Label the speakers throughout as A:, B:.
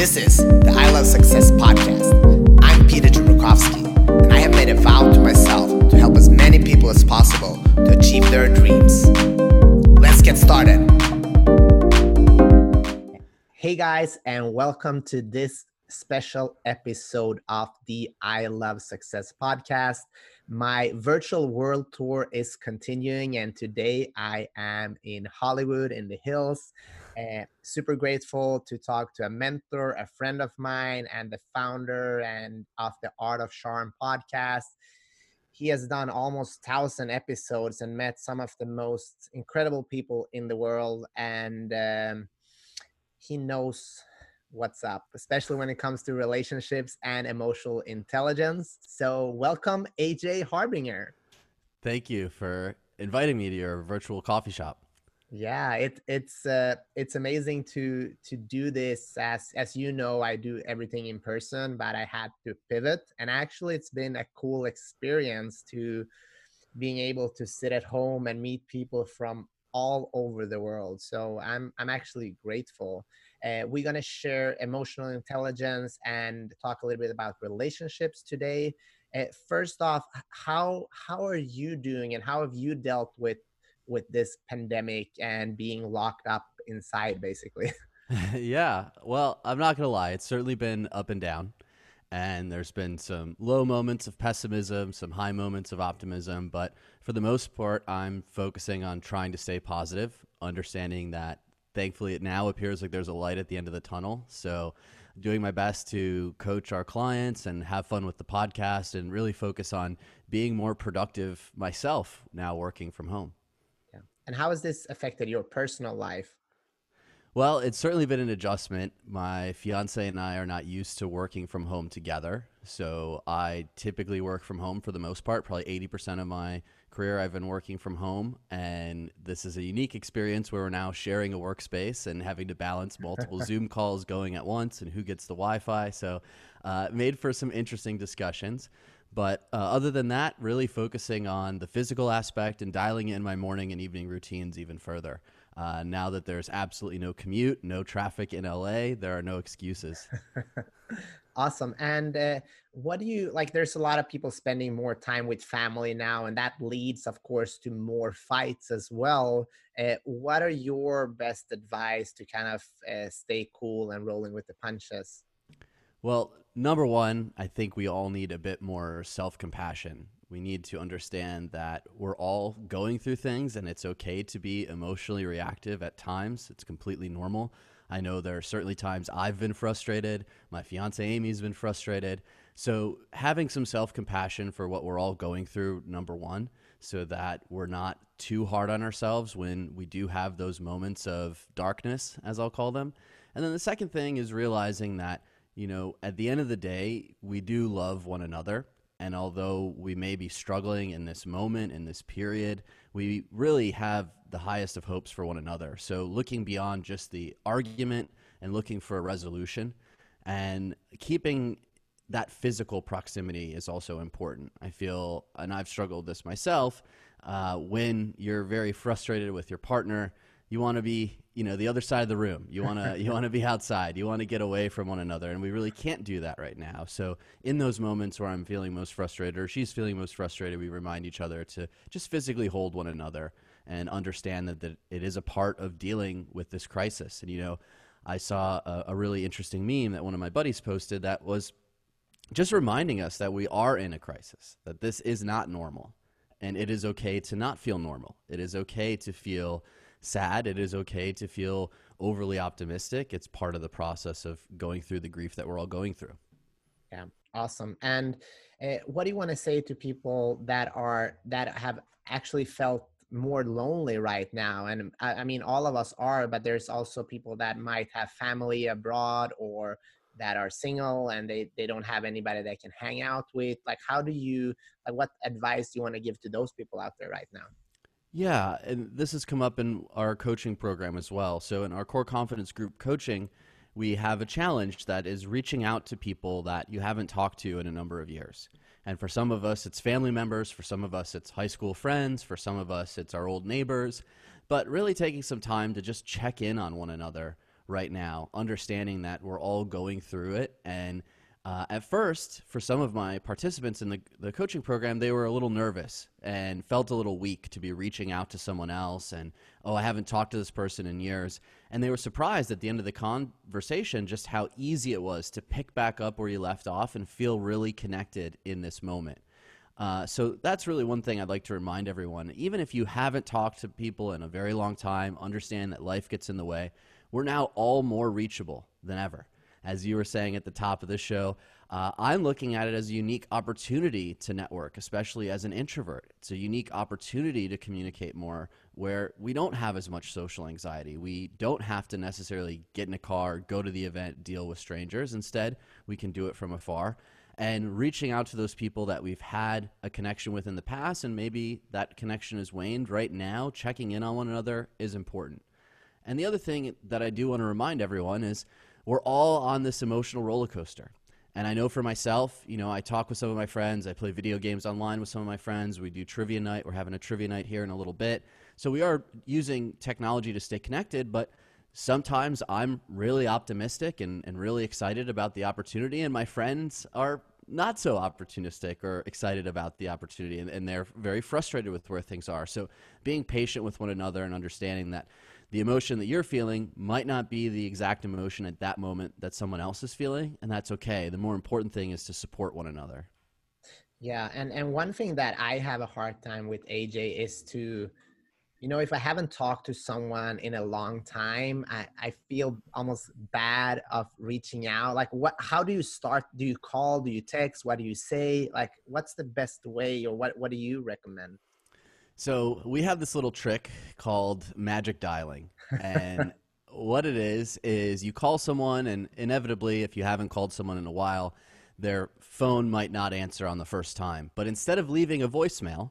A: This is the I Love Success podcast. I'm Peter Jumrukovski, and I have made a vow to myself to help as many people as possible to achieve their dreams. Let's get started. Hey guys, and welcome to this special episode of the I Love Success podcast. My virtual world tour is continuing, and today I am in Hollywood in the hills uh, super grateful to talk to a mentor, a friend of mine, and the founder and of the Art of Charm podcast. He has done almost thousand episodes and met some of the most incredible people in the world, and um, he knows what's up, especially when it comes to relationships and emotional intelligence. So, welcome, AJ Harbinger.
B: Thank you for inviting me to your virtual coffee shop
A: yeah it, it's uh, it's amazing to to do this as as you know i do everything in person but i had to pivot and actually it's been a cool experience to being able to sit at home and meet people from all over the world so i'm i'm actually grateful. Uh, we're going to share emotional intelligence and talk a little bit about relationships today. Uh, first off how how are you doing and how have you dealt with with this pandemic and being locked up inside basically.
B: Yeah well i'm not gonna lie it's certainly been up and down and there's been some low moments of pessimism some high moments of optimism but for the most part i'm focusing on trying to stay positive understanding that thankfully it now appears like there's a light at the end of the tunnel. So doing my best to coach our clients and have fun with the podcast and really focus on being more productive myself now working from home
A: and how has this affected your personal life?
B: Well, it's certainly been an adjustment. My fiance and I are not used to working from home together. So I typically work from home for the most part. Probably 80% of my career I've been working from home. And this is a unique experience where we're now sharing a workspace and having to balance multiple Zoom calls going at once and who gets the Wi Fi. So, uh, made for some interesting discussions. But uh, other than that, really focusing on the physical aspect and dialing in my morning and evening routines even further. Uh, now that there's absolutely no commute, no traffic in LA, there are no excuses.
A: awesome. And uh, what do you like? There's a lot of people spending more time with family now, and that leads, of course, to more fights as well. Uh, what are your best advice to kind of uh, stay cool and rolling with the punches?
B: Well, number one, I think we all need a bit more self compassion. We need to understand that we're all going through things and it's okay to be emotionally reactive at times. It's completely normal. I know there are certainly times I've been frustrated. My fiance Amy's been frustrated. So, having some self compassion for what we're all going through, number one, so that we're not too hard on ourselves when we do have those moments of darkness, as I'll call them. And then the second thing is realizing that you know, at the end of the day, we do love one another. And although we may be struggling in this moment, in this period, we really have the highest of hopes for one another. So, looking beyond just the argument and looking for a resolution and keeping that physical proximity is also important. I feel, and I've struggled this myself, uh, when you're very frustrated with your partner, you want to be you know the other side of the room. You want to you want to be outside. You want to get away from one another. And we really can't do that right now. So in those moments where i'm feeling most frustrated or she's feeling most frustrated we remind each other to just physically hold one another and understand that, that it is a part of dealing with this crisis. And you know i saw a, a really interesting meme that one of my buddies posted that was just reminding us that we are in a crisis that this is not normal. And it is okay to not feel normal. It is okay to feel sad. It is okay to feel overly optimistic. It's part of the process of going through the grief that we're all going through.
A: Yeah, awesome. And uh, what do you want to say to people that are that have actually felt more lonely right now? And I, I mean, all of us are, but there's also people that might have family abroad or that are single and they, they don't have anybody they can hang out with like how do you like what advice do you want to give to those people out there right now
B: yeah, and this has come up in our coaching program as well. So, in our core confidence group coaching, we have a challenge that is reaching out to people that you haven't talked to in a number of years. And for some of us, it's family members. For some of us, it's high school friends. For some of us, it's our old neighbors. But really taking some time to just check in on one another, right now, understanding that we're all going through it. And uh, at first, for some of my participants in the, the coaching program, they were a little nervous and felt a little weak to be reaching out to someone else. And, oh, I haven't talked to this person in years. And they were surprised at the end of the conversation just how easy it was to pick back up where you left off and feel really connected in this moment. Uh, so that's really one thing I'd like to remind everyone. Even if you haven't talked to people in a very long time, understand that life gets in the way. We're now all more reachable than ever. As you were saying at the top of the show, uh, I'm looking at it as a unique opportunity to network, especially as an introvert. It's a unique opportunity to communicate more where we don't have as much social anxiety. We don't have to necessarily get in a car, go to the event, deal with strangers. Instead, we can do it from afar and reaching out to those people that we've had a connection with in the past and maybe that connection has waned right now checking in on one another is important and the other thing that i do want to remind everyone is we're all on this emotional roller coaster and i know for myself you know i talk with some of my friends i play video games online with some of my friends we do trivia night we're having a trivia night here in a little bit so we are using technology to stay connected but sometimes I'm really optimistic and, and really excited about the opportunity, and my friends are not so opportunistic or excited about the opportunity and, and, they're very frustrated with where things are. So being patient with one another and understanding that the emotion that you're feeling might not be the exact emotion at that moment that someone else is feeling, and that's okay. The more important thing is to support one another.
A: Yeah, and, and one thing that I have a hard time with AJ is to you know if i haven't talked to someone in a long time i, I feel almost bad of reaching out. Like what how do you start? Do you call? Do you text? What do you say? Like what's the best way or what what do you recommend
B: so we have this little trick called magic dialing and what it is is you call someone and inevitably if you haven't called someone in a while their phone might not answer on the first time but instead of leaving a voicemail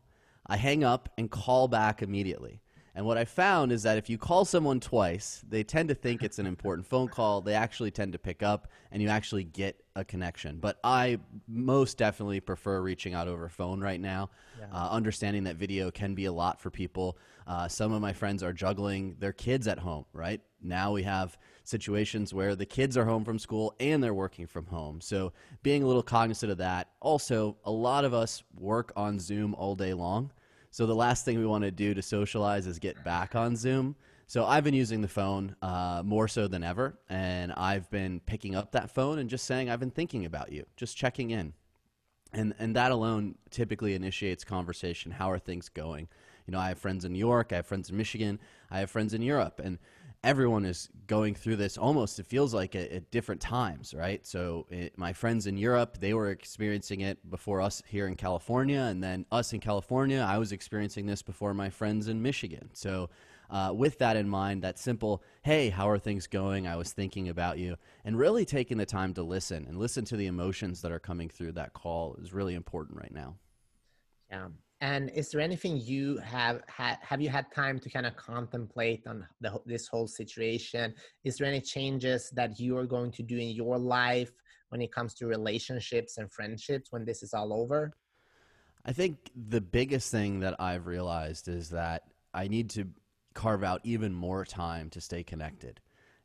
B: I hang up and call back immediately. And what I found is that if you call someone twice, they tend to think it's an important phone call. They actually tend to pick up and you actually get a connection. But I most definitely prefer reaching out over phone right now, yeah. uh, understanding that video can be a lot for people. Uh, some of my friends are juggling their kids at home, right? Now we have situations where the kids are home from school and they're working from home. So being a little cognizant of that. Also, a lot of us work on Zoom all day long. So the last thing we want to do to socialize is get back on Zoom. So I've been using the phone uh, more so than ever, and I've been picking up that phone and just saying I've been thinking about you, just checking in, and and that alone typically initiates conversation. How are things going? You know, I have friends in New York, I have friends in Michigan, I have friends in Europe, and everyone is going through this almost it feels like at, at different times right? So it, my friends in europe they were experiencing it before us here in california and then us in california i was experiencing this before my friends in michigan. So uh, with that in mind that simple hey how are things going? I was thinking about you and really taking the time to listen and listen to the emotions that are coming through that call is really important right now.
A: Yeah and is there anything you have had have you had time to kind of contemplate on the, this whole situation? Is there any changes that you are going to do in your life when it comes to relationships and friendships when this is all over?
B: I think the biggest thing that i've realized is that i need to carve out even more time to stay connected.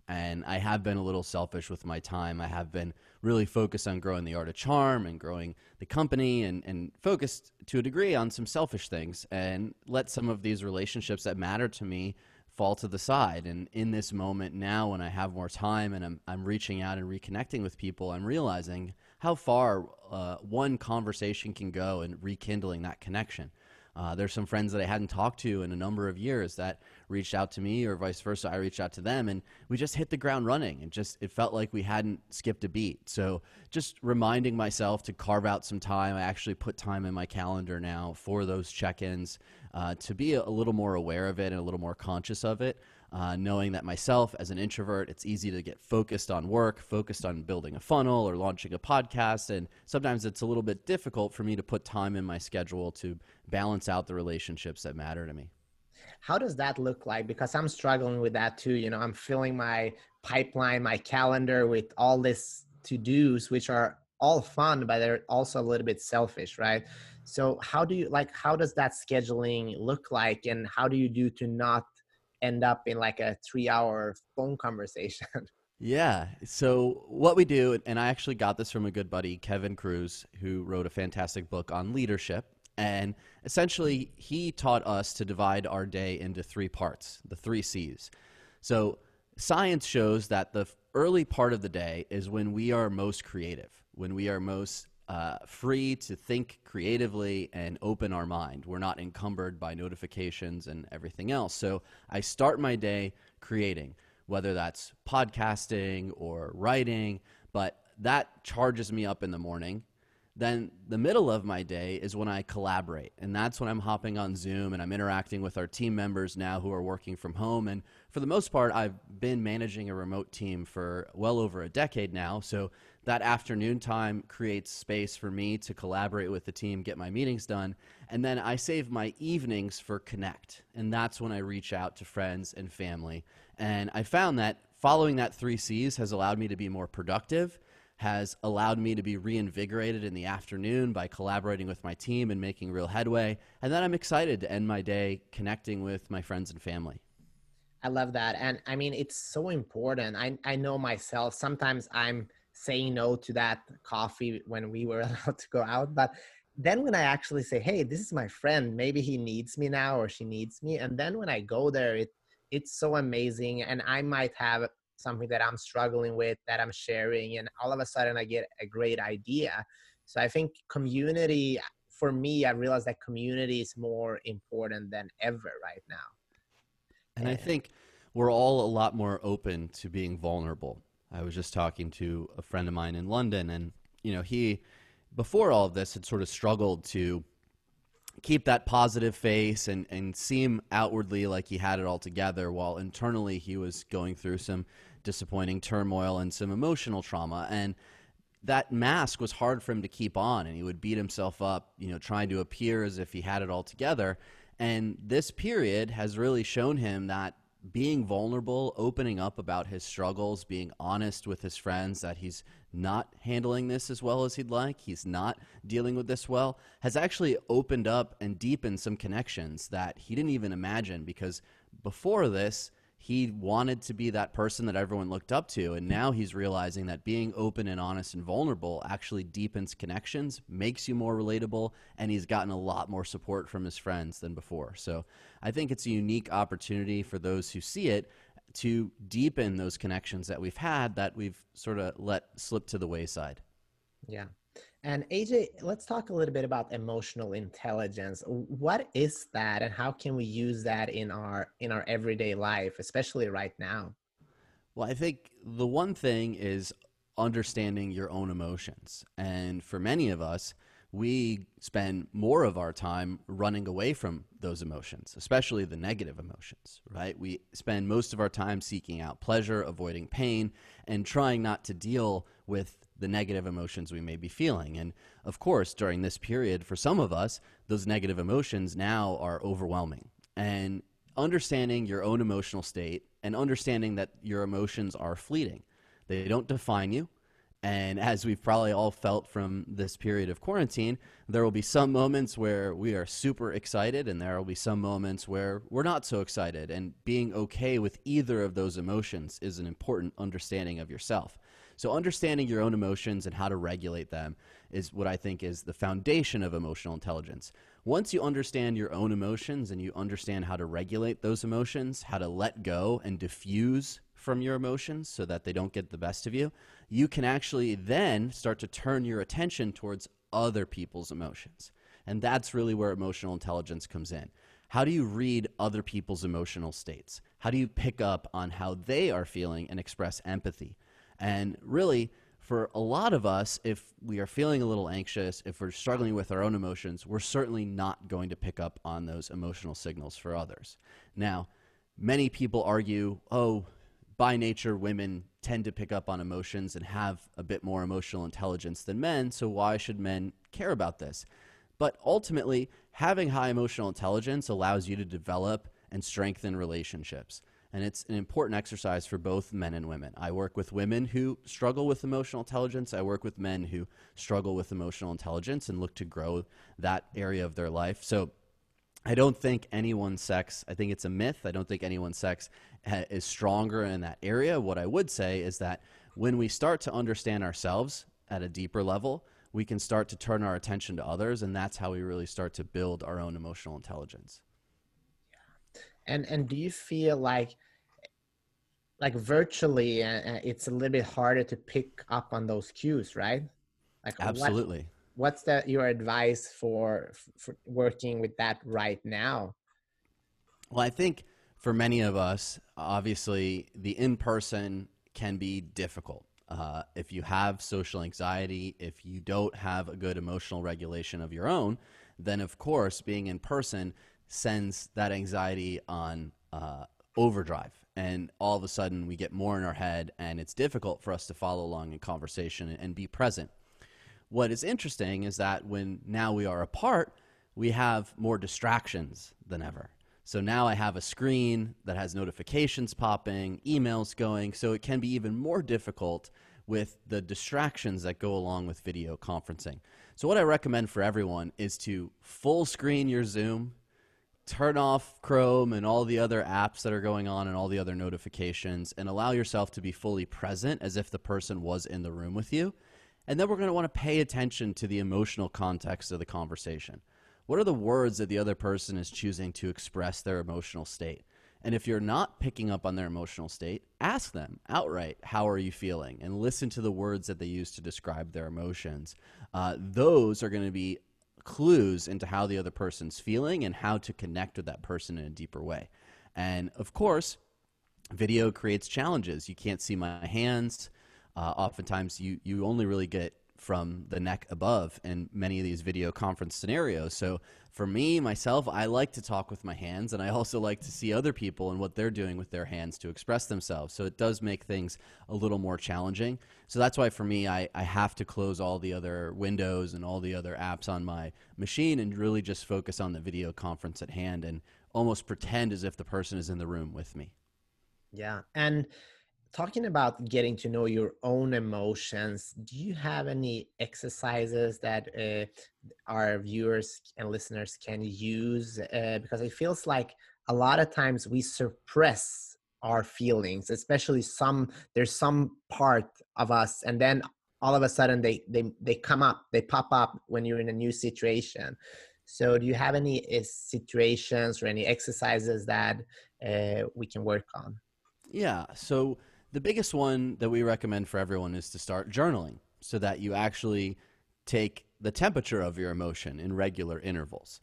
B: And I have been a little selfish with my time. I have been really focused on growing the art of charm and growing the company and, and focused to a degree on some selfish things and let some of these relationships that matter to me fall to the side. And in this moment now, when I have more time and I'm, I'm reaching out and reconnecting with people, I'm realizing how far uh, one conversation can go in rekindling that connection. Uh, there's some friends that I hadn't talked to in a number of years that reached out to me, or vice versa. I reached out to them, and we just hit the ground running. And just it felt like we hadn't skipped a beat. So just reminding myself to carve out some time. I actually put time in my calendar now for those check-ins uh, to be a, a little more aware of it and a little more conscious of it uh, knowing that myself as an introvert, it's easy to get focused on work, focused on building a funnel or launching a podcast. And sometimes it's a little bit difficult for me to put time in my schedule to balance out the relationships that matter to me.
A: How does that look like? Because I'm struggling with that too. You know, I'm filling my pipeline, my calendar with all this to dos, which are all fun, but they're also a little bit selfish, right? So, how do you like, how does that scheduling look like? And how do you do to not end up in like a three hour phone conversation.
B: Yeah. So what we do, and I actually got this from a good buddy, Kevin Kruse, who wrote a fantastic book on leadership. And essentially, he taught us to divide our day into three parts, the three C's. So science shows that the early part of the day is when we are most creative, when we are most uh, free to think creatively and open our mind. We're not encumbered by notifications and everything else. So I start my day creating whether that's podcasting or writing, but that charges me up in the morning. Then the middle of my day is when I collaborate. And that's when I'm hopping on Zoom and I'm interacting with our team members now who are working from home. And for the most part, I've been managing a remote team for well over a decade now. So that afternoon time creates space for me to collaborate with the team, get my meetings done. And then I save my evenings for Connect. And that's when I reach out to friends and family. And I found that following that three C's has allowed me to be more productive, has allowed me to be reinvigorated in the afternoon by collaborating with my team and making real headway. And then I'm excited to end my day connecting with my friends and family.
A: I love that. And I mean, it's so important. I, I know myself, sometimes I'm saying no to that coffee when we were allowed to go out. But then when I actually say, hey, this is my friend, maybe he needs me now or she needs me. And then when I go there, it it's so amazing and i might have something that i'm struggling with that i'm sharing and all of a sudden i get a great idea so i think community for me i realized that community is more important than ever right now
B: and i think we're all a lot more open to being vulnerable i was just talking to a friend of mine in london and you know he before all of this had sort of struggled to keep that positive face and, and seem outwardly like he had it all together while internally he was going through some disappointing turmoil and some emotional trauma. And that mask was hard for him to keep on and he would beat himself up you know trying to appear as if he had it all together. And this period has really shown him that being vulnerable, opening up about his struggles, being honest with his friends that he's not handling this as well as he'd like, he's not dealing with this well, has actually opened up and deepened some connections that he didn't even imagine because before this, he wanted to be that person that everyone looked up to. And now he's realizing that being open and honest and vulnerable actually deepens connections, makes you more relatable, and he's gotten a lot more support from his friends than before. So I think it's a unique opportunity for those who see it to deepen those connections that we've had that we've sort of let slip to the wayside.
A: Yeah. And AJ, let's talk a little bit about emotional intelligence. What is that and how can we use that in our in our everyday life, especially right now?
B: Well, I think the one thing is understanding your own emotions. And for many of us, we spend more of our time running away from those emotions, especially the negative emotions, right? We spend most of our time seeking out pleasure, avoiding pain, and trying not to deal with the negative emotions we may be feeling. And of course, during this period, for some of us, those negative emotions now are overwhelming. And understanding your own emotional state and understanding that your emotions are fleeting, they don't define you. And as we've probably all felt from this period of quarantine, there will be some moments where we are super excited, and there will be some moments where we're not so excited. And being okay with either of those emotions is an important understanding of yourself. So, understanding your own emotions and how to regulate them is what I think is the foundation of emotional intelligence. Once you understand your own emotions and you understand how to regulate those emotions, how to let go and diffuse from your emotions so that they don't get the best of you, you can actually then start to turn your attention towards other people's emotions. And that's really where emotional intelligence comes in. How do you read other people's emotional states? How do you pick up on how they are feeling and express empathy? And really, for a lot of us, if we are feeling a little anxious, if we're struggling with our own emotions, we're certainly not going to pick up on those emotional signals for others. Now, many people argue, oh, by nature, women tend to pick up on emotions and have a bit more emotional intelligence than men, so why should men care about this? But ultimately, having high emotional intelligence allows you to develop and strengthen relationships and it's an important exercise for both men and women. I work with women who struggle with emotional intelligence. I work with men who struggle with emotional intelligence and look to grow that area of their life. So I don't think anyone's sex, I think it's a myth. I don't think anyone's sex ha- is stronger in that area. What I would say is that when we start to understand ourselves at a deeper level, we can start to turn our attention to others. And that's how we really start to build our own emotional intelligence.
A: And, and do you feel like, like virtually, uh, uh it's a little bit harder to pick up on those cues, right?
B: Like absolutely.
A: what's that your advice for, for working with that right now?
B: Well i think for many of us obviously the in-person can be difficult. Uh, if you have social anxiety if you don't have a good emotional regulation of your own then of course being in person sends that anxiety on uh, overdrive and all of a sudden we get more in our head and it's difficult for us to follow along in conversation and be present what is interesting is that when now we are apart, we have more distractions than ever. So now I have a screen that has notifications popping, emails going, so it can be even more difficult with the distractions that go along with video conferencing. So, what I recommend for everyone is to full screen your Zoom, turn off Chrome and all the other apps that are going on and all the other notifications, and allow yourself to be fully present as if the person was in the room with you. And then we're going to want to pay attention to the emotional context of the conversation. What are the words that the other person is choosing to express their emotional state? And if you're not picking up on their emotional state, ask them outright, How are you feeling? And listen to the words that they use to describe their emotions. Uh, those are going to be clues into how the other person's feeling and how to connect with that person in a deeper way. And of course, video creates challenges. You can't see my hands uh, oftentimes you, you only really get from the neck above in many of these video conference scenarios. So for me, myself, I like to talk with my hands, and I also like to see other people and what they're doing with their hands to express themselves. So it does make things a little more challenging. So that's why for me, I, I have to close all the other windows and all the other apps on my machine and really just focus on the video conference at hand and almost pretend as if the person is in the room with me.
A: Yeah. And talking about getting to know your own emotions do you have any exercises that uh, our viewers and listeners can use? Uh, because it feels like a lot of times we suppress our feelings especially some there's some part of us and then all of a sudden they they they come up they pop up when you're in a new situation. So do you have any uh, situations or any exercises that uh, we can work on?
B: Yeah so the biggest one that we recommend for everyone is to start journaling so that you actually take the temperature of your emotion in regular intervals.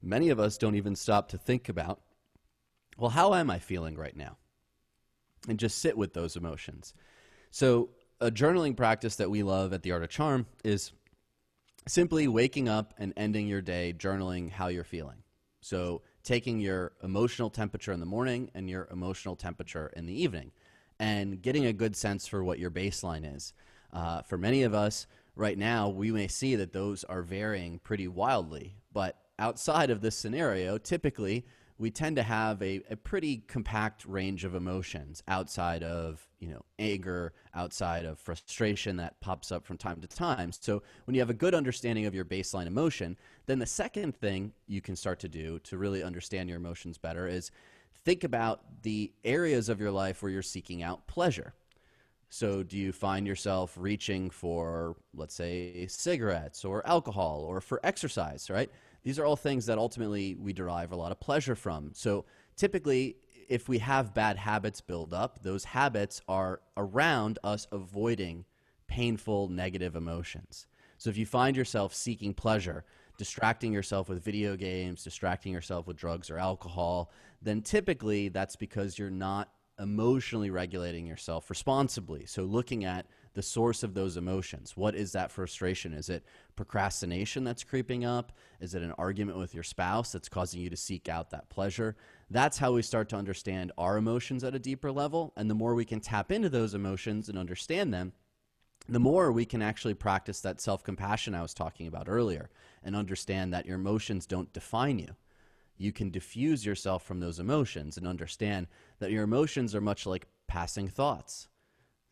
B: Many of us don't even stop to think about, well, how am I feeling right now? And just sit with those emotions. So, a journaling practice that we love at the Art of Charm is simply waking up and ending your day journaling how you're feeling. So, taking your emotional temperature in the morning and your emotional temperature in the evening and getting a good sense for what your baseline is. Uh, for many of us right now, we may see that those are varying pretty wildly, but outside of this scenario, typically we tend to have a, a pretty compact range of emotions outside of you know anger outside of frustration that pops up from time to time so when you have a good understanding of your baseline emotion then the second thing you can start to do to really understand your emotions better is think about the areas of your life where you're seeking out pleasure. So, do you find yourself reaching for, let's say, cigarettes or alcohol or for exercise, right? These are all things that ultimately we derive a lot of pleasure from. So, typically, if we have bad habits build up, those habits are around us avoiding painful negative emotions. So, if you find yourself seeking pleasure, distracting yourself with video games, distracting yourself with drugs or alcohol, then typically that's because you're not emotionally regulating yourself responsibly. So, looking at the source of those emotions. What is that frustration? Is it procrastination that's creeping up? Is it an argument with your spouse that's causing you to seek out that pleasure? That's how we start to understand our emotions at a deeper level. And the more we can tap into those emotions and understand them, the more we can actually practice that self compassion I was talking about earlier and understand that your emotions don't define you. You can diffuse yourself from those emotions and understand that your emotions are much like passing thoughts.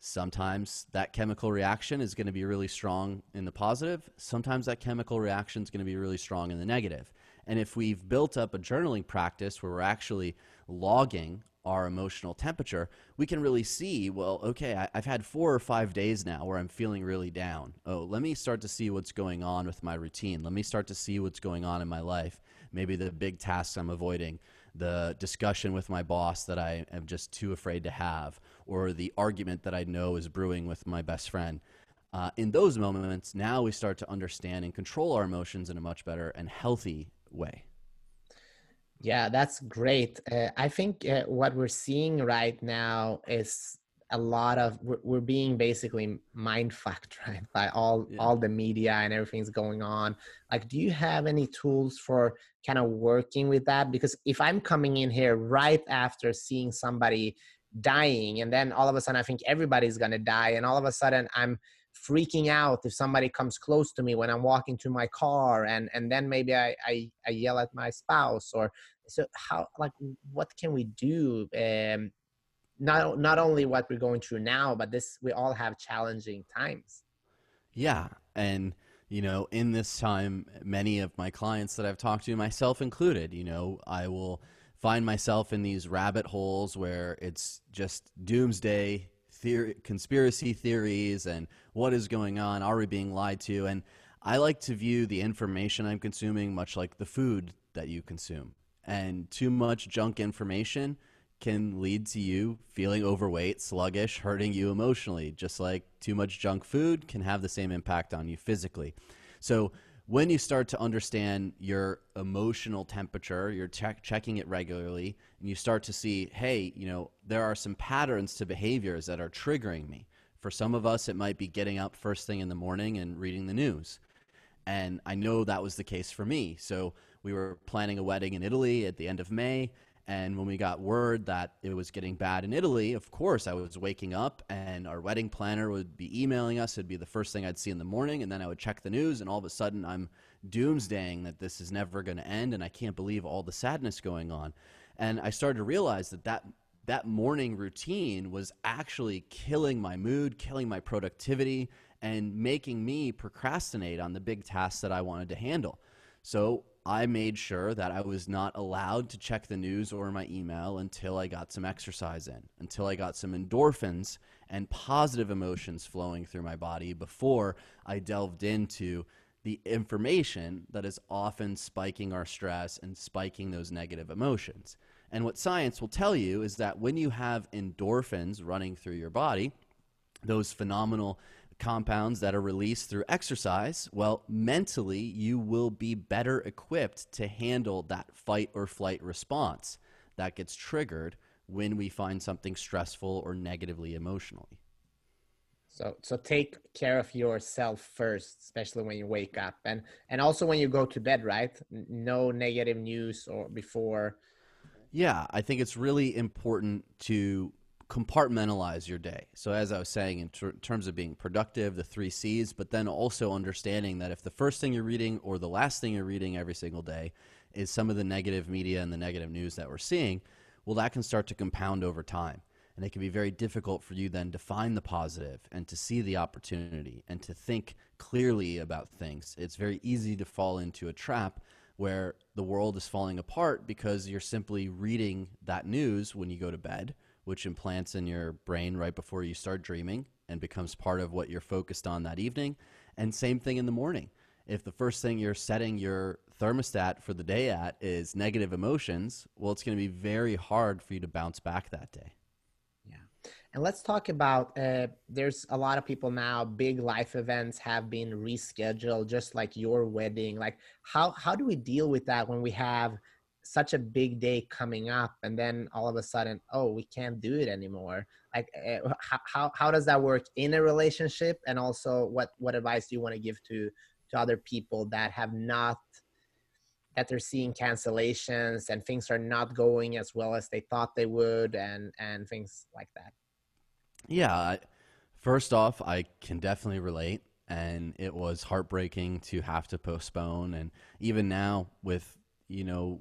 B: Sometimes that chemical reaction is going to be really strong in the positive. Sometimes that chemical reaction is going to be really strong in the negative. And if we've built up a journaling practice where we're actually logging our emotional temperature, we can really see, well, okay, I, have had four or five days now where I'm feeling really down. Oh, let me start to see what's going on with my routine. Let me start to see what's going on in my life. Maybe the big tasks I'm avoiding, the discussion with my boss that I am just too afraid to have, or the argument that I know is brewing with my best friend. Uh, in those moments, now we start to understand and control our emotions in a much better and healthy way.
A: Yeah, that's great. Uh, I think uh, what we're seeing right now is a lot of we're, we're being basically mind fucked right by all yeah. all the media and everything's going on. Like, do you have any tools for kind of working with that? Because if I'm coming in here right after seeing somebody dying, and then all of a sudden I think everybody's gonna die, and all of a sudden I'm freaking out if somebody comes close to me when I'm walking to my car and and then maybe I, I, I yell at my spouse or so how like what can we do? Um not not only what we're going through now but this we all have challenging times.
B: Yeah and you know in this time many of my clients that I've talked to myself included you know I will find myself in these rabbit holes where it's just doomsday theory, conspiracy theories and what is going on. Are we being lied to? And I like to view the information I'm consuming much like the food that you consume. And too much junk information can lead to you feeling overweight, sluggish, hurting you emotionally, just like too much junk food can have the same impact on you physically. So, when you start to understand your emotional temperature, you're check, checking it regularly, and you start to see, hey, you know, there are some patterns to behaviors that are triggering me. For some of us, it might be getting up first thing in the morning and reading the news. And I know that was the case for me. So we were planning a wedding in Italy at the end of May, and when we got word that it was getting bad in Italy, of course, I was waking up and our wedding planner would be emailing us. It'd be the first thing I'd see in the morning. And then I would check the news, and all of a sudden I'm doomsdaying that this is never going to end. And I can't believe all the sadness going on. And I started to realize that that, that morning routine was actually killing my mood, killing my productivity, and making me procrastinate on the big tasks that I wanted to handle. So I made sure that I was not allowed to check the news or my email until I got some exercise in, until I got some endorphins and positive emotions flowing through my body before I delved into the information that is often spiking our stress and spiking those negative emotions. And what science will tell you is that when you have endorphins running through your body, those phenomenal compounds that are released through exercise, well, mentally, you will be better equipped to handle that fight or flight response that gets triggered when we find something stressful or negatively emotionally.
A: So, so take care of yourself first, especially when you wake up, and and also when you go to bed. Right? No negative news or before.
B: Yeah, I think it's really important to compartmentalize your day. So, as I was saying, in ter- terms of being productive, the three C's, but then also understanding that if the first thing you're reading or the last thing you're reading every single day is some of the negative media and the negative news that we're seeing, well, that can start to compound over time. And it can be very difficult for you then to find the positive and to see the opportunity and to think clearly about things. It's very easy to fall into a trap where the world is falling apart because you're simply reading that news when you go to bed which implants in your brain right before you start dreaming and becomes part of what you're focused on that evening. And same thing in the morning. If the first thing you're setting your thermostat for the day at is negative emotions, well, it's going to be very hard for you to bounce back that day.
A: Yeah. And let's talk about uh, there's a lot of people now, big life events have been rescheduled, just like your wedding. Like, how, how do we deal with that when we have such a big day coming up and then all of a sudden oh we can't do it anymore. Like uh, how, how does that work in a relationship? And also what what advice do you want to give to to other people that have not that they're seeing cancellations and things are not going as well as they thought they would and and things like that?
B: Yeah first off i can definitely relate and it was heartbreaking to have to postpone and even now with you know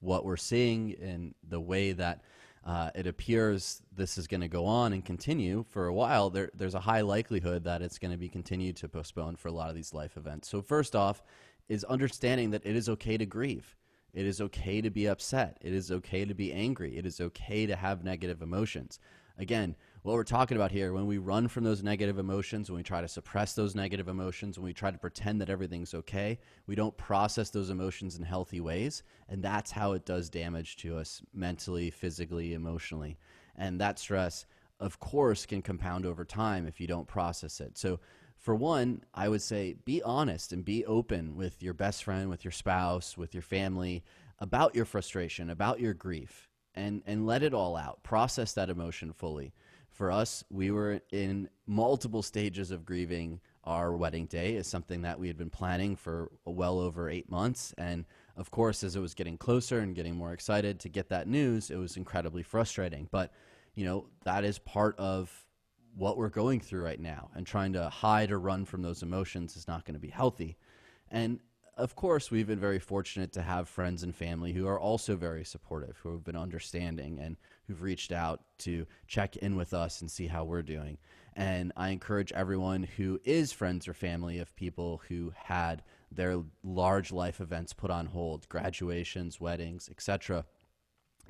B: what we're seeing and the way that uh, it appears this is going to go on and continue for a while, there, there's a high likelihood that it's going to be continued to postpone for a lot of these life events. So, first off, is understanding that it is okay to grieve. It is okay to be upset. It is okay to be angry. It is okay to have negative emotions. Again, what we're talking about here, when we run from those negative emotions, when we try to suppress those negative emotions, when we try to pretend that everything's okay, we don't process those emotions in healthy ways. And that's how it does damage to us mentally, physically, emotionally. And that stress, of course, can compound over time if you don't process it. So, for one, I would say be honest and be open with your best friend, with your spouse, with your family about your frustration, about your grief, and, and let it all out. Process that emotion fully. For us, we were in multiple stages of grieving our wedding day is something that we had been planning for well over eight months. And of course, as it was getting closer and getting more excited to get that news, it was incredibly frustrating. But, you know, that is part of what we're going through right now and trying to hide or run from those emotions is not going to be healthy. And of course, we've been very fortunate to have friends and family who are also very supportive, who have been understanding and who've reached out to check in with us and see how we're doing. And I encourage everyone who is friends or family of people who had their large life events put on hold, graduations, weddings, etc.,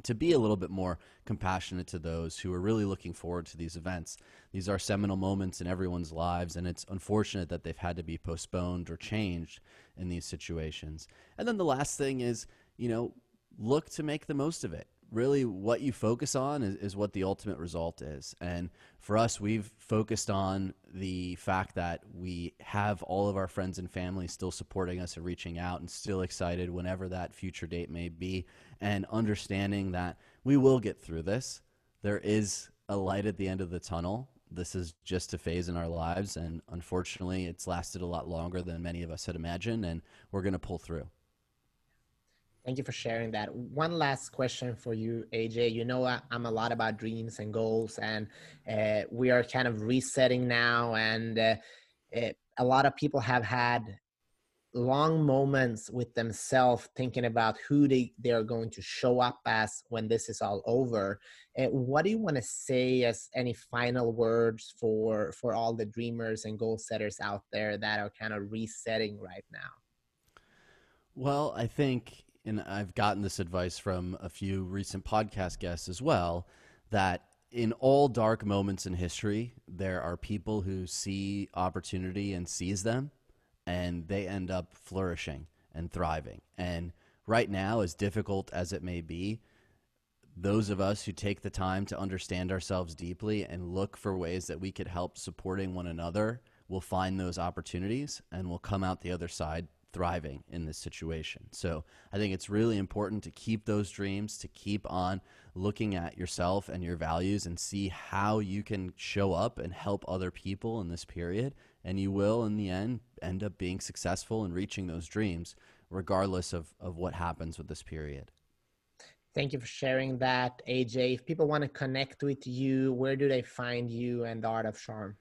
B: to be a little bit more compassionate to those who are really looking forward to these events. These are seminal moments in everyone's lives, and it's unfortunate that they've had to be postponed or changed in these situations. And then the last thing is, you know, look to make the most of it really what you focus on is, is, what the ultimate result is. And for us, we've focused on the fact that we have all of our friends and family still supporting us and reaching out and still excited whenever that future date may be, and understanding that we will get through this. There is a light at the end of the tunnel. This is just a phase in our lives, and unfortunately, it's lasted a lot longer than many of us had imagined, and we're going to pull through.
A: Thank you for sharing that. One last question for you, AJ. You know, I'm a lot about dreams and goals, and uh, we are kind of resetting now. And uh, it, a lot of people have had long moments with themselves thinking about who they, they are going to show up as when this is all over. Uh, what do you want to say as any final words for for all the dreamers and goal setters out there that are kind of resetting right now?
B: Well, I think and I've gotten this advice from a few recent podcast guests as well, that in all dark moments in history, there are people who see opportunity and seize them, and they end up flourishing and thriving. And right now, as difficult as it may be, those of us who take the time to understand ourselves deeply and look for ways that we could help supporting one another will find those opportunities and will come out the other side thriving in this situation. So I think it's really important to keep those dreams, to keep on looking at yourself and your values and see how you can show up and help other people in this period. And you will, in the end, end up being successful and reaching those dreams, regardless of, of what happens with this period.
A: Thank you for sharing that, AJ. If people want to connect with you, where do they find you and the Art of Charm?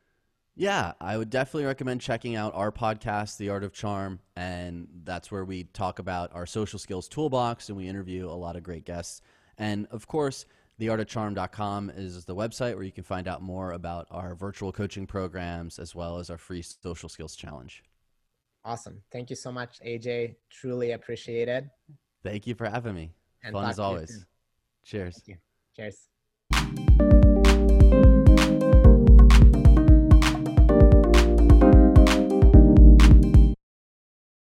B: Yeah, I would definitely recommend checking out our podcast, The Art of Charm. And that's where we talk about our social skills toolbox and we interview a lot of great guests. And of course, theartofcharm.com is the website where you can find out more about our virtual coaching programs as well as our free social skills challenge.
A: Awesome. Thank you so much, AJ. Truly appreciate it.
B: Thank you for having me. And Fun as always. Cheers.
A: Cheers.